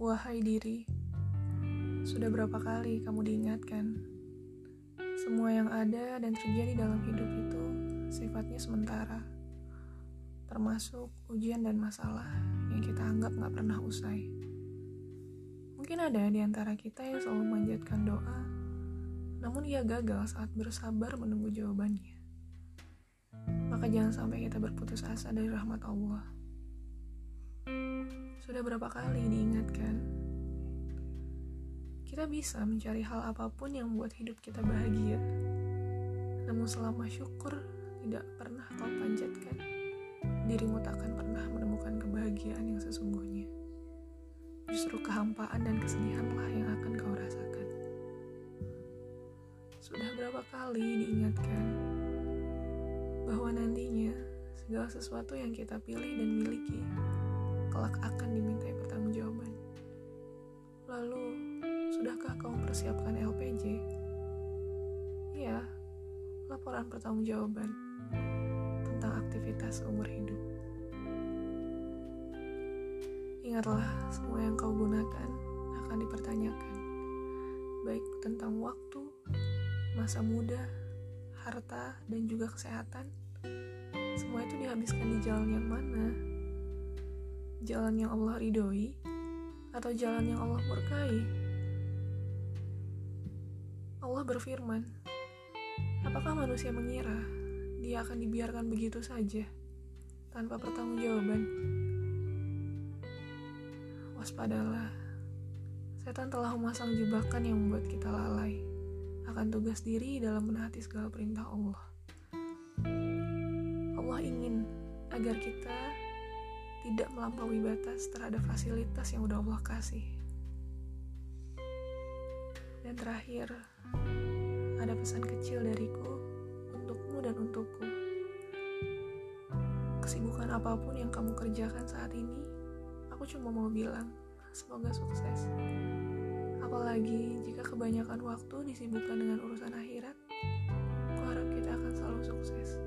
Kenali diri. Sudah berapa kali kamu diingatkan? Semua yang ada dan terjadi dalam hidup itu sifatnya sementara. Termasuk ujian dan masalah yang kita anggap gak pernah usai. Mungkin ada di antara kita yang selalu memanjatkan doa, namun ia gagal saat bersabar menunggu jawabannya. Maka jangan sampai kita berputus asa dari rahmat Allah. Sudah berapa kali diingatkan, kita bisa mencari hal apa pun yang membuat hidup kita bahagia. Namun selama syukur tidak pernah kau panjatkan, dirimu tak akan pernah menemukan kebahagiaan yang sesungguhnya. Justru kehampaan dan kesedihanlah yang akan kau rasakan. Sudah berapa kali diingatkan bahwa nantinya segala sesuatu yang kita pilih dan miliki kelak akan dimintai pertanggungjawaban. Mempersiapkan LPJ? Ya, laporan pertanggungjawaban tentang aktivitas umur hidup. Ingatlah, semua yang kau gunakan akan dipertanyakan, baik tentang waktu, masa muda, harta, dan juga kesehatan. Semua itu dihabiskan di jalan yang mana? Jalan yang Allah ridhoi atau jalan yang Allah murkai? Allah berfirman, apakah manusia mengira dia akan dibiarkan begitu saja tanpa pertanggungjawaban? Waspadalah, setan telah memasang jebakan yang membuat kita lalai akan tugas diri dalam menaati segala perintah Allah. Allah ingin agar kita tidak melampaui batas terhadap fasilitas yang udah Allah kasih. Dan terakhir, ada pesan kecil dariku untukmu dan untukku. Kesibukan apa pun yang kamu kerjakan saat ini, aku cuma mau bilang, semoga sukses. Apalagi jika kebanyakan waktu disibukkan dengan urusan akhirat, aku harap kita akan selalu sukses.